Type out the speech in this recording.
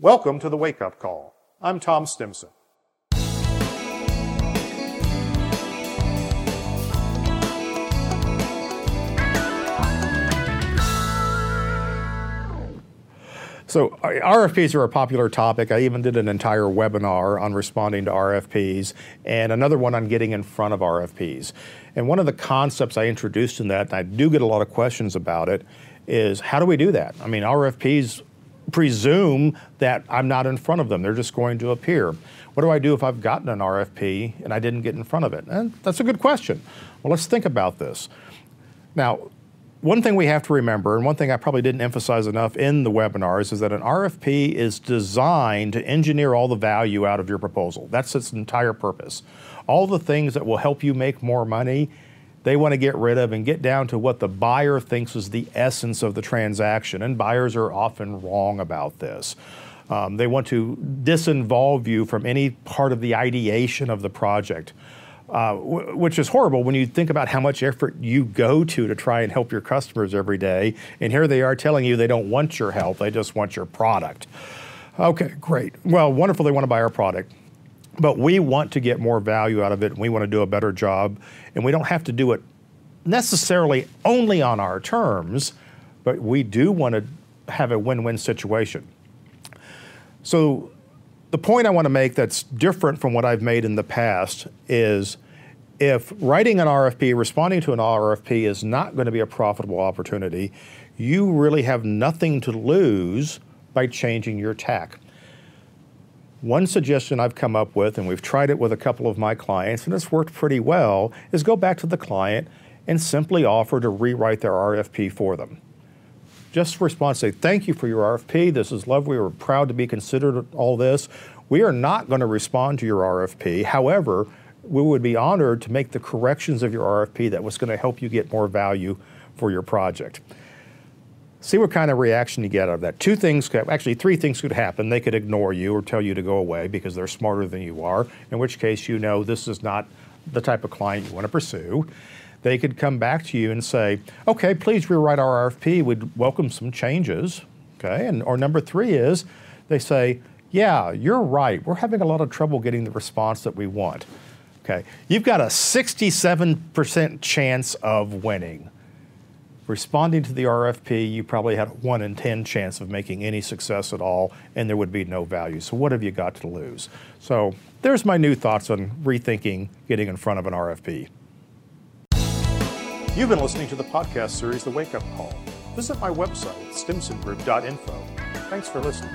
Welcome to the Wake Up Call. I'm Tom Stimson. So, uh, RFPs are a popular topic. I even did an entire webinar on responding to RFPs and another one on getting in front of RFPs. And one of the concepts I introduced in that, and I do get a lot of questions about it, is how do we do that? I mean, RFPs presume that I'm not in front of them, they're just going to appear. What do I do if I've gotten an RFP and I didn't get in front of it? And that's a good question. Well, let's think about this. Now, one thing we have to remember, and one thing I probably didn't emphasize enough in the webinars, is that an RFP is designed to engineer all the value out of your proposal. That's its entire purpose. All the things that will help you make more money, they want to get rid of and get down to what the buyer thinks is the essence of the transaction. And buyers are often wrong about this. Um, they want to disinvolve you from any part of the ideation of the project. Uh, w- which is horrible when you think about how much effort you go to to try and help your customers every day. And here they are telling you they don't want your help, they just want your product. Okay, great. Well, wonderful, they want to buy our product. But we want to get more value out of it, and we want to do a better job. And we don't have to do it necessarily only on our terms, but we do want to have a win win situation. So the point I want to make that's different from what I've made in the past is if writing an RFP, responding to an RFP is not going to be a profitable opportunity, you really have nothing to lose by changing your tack. One suggestion I've come up with, and we've tried it with a couple of my clients, and it's worked pretty well, is go back to the client and simply offer to rewrite their RFP for them just respond say thank you for your RFP. This is lovely. We're proud to be considered all this. We are not going to respond to your RFP. However, we would be honored to make the corrections of your RFP that was going to help you get more value for your project. See what kind of reaction you get out of that. Two things, could, actually, three things could happen. They could ignore you or tell you to go away because they're smarter than you are, in which case you know this is not the type of client you want to pursue they could come back to you and say, okay, please rewrite our RFP. We'd welcome some changes. Okay. And or number three is they say, yeah, you're right. We're having a lot of trouble getting the response that we want. Okay. You've got a 67% chance of winning. Responding to the RFP, you probably had a 1 in 10 chance of making any success at all, and there would be no value. So, what have you got to lose? So, there's my new thoughts on rethinking getting in front of an RFP. You've been listening to the podcast series The Wake Up Call. Visit my website, stimsongroup.info. Thanks for listening.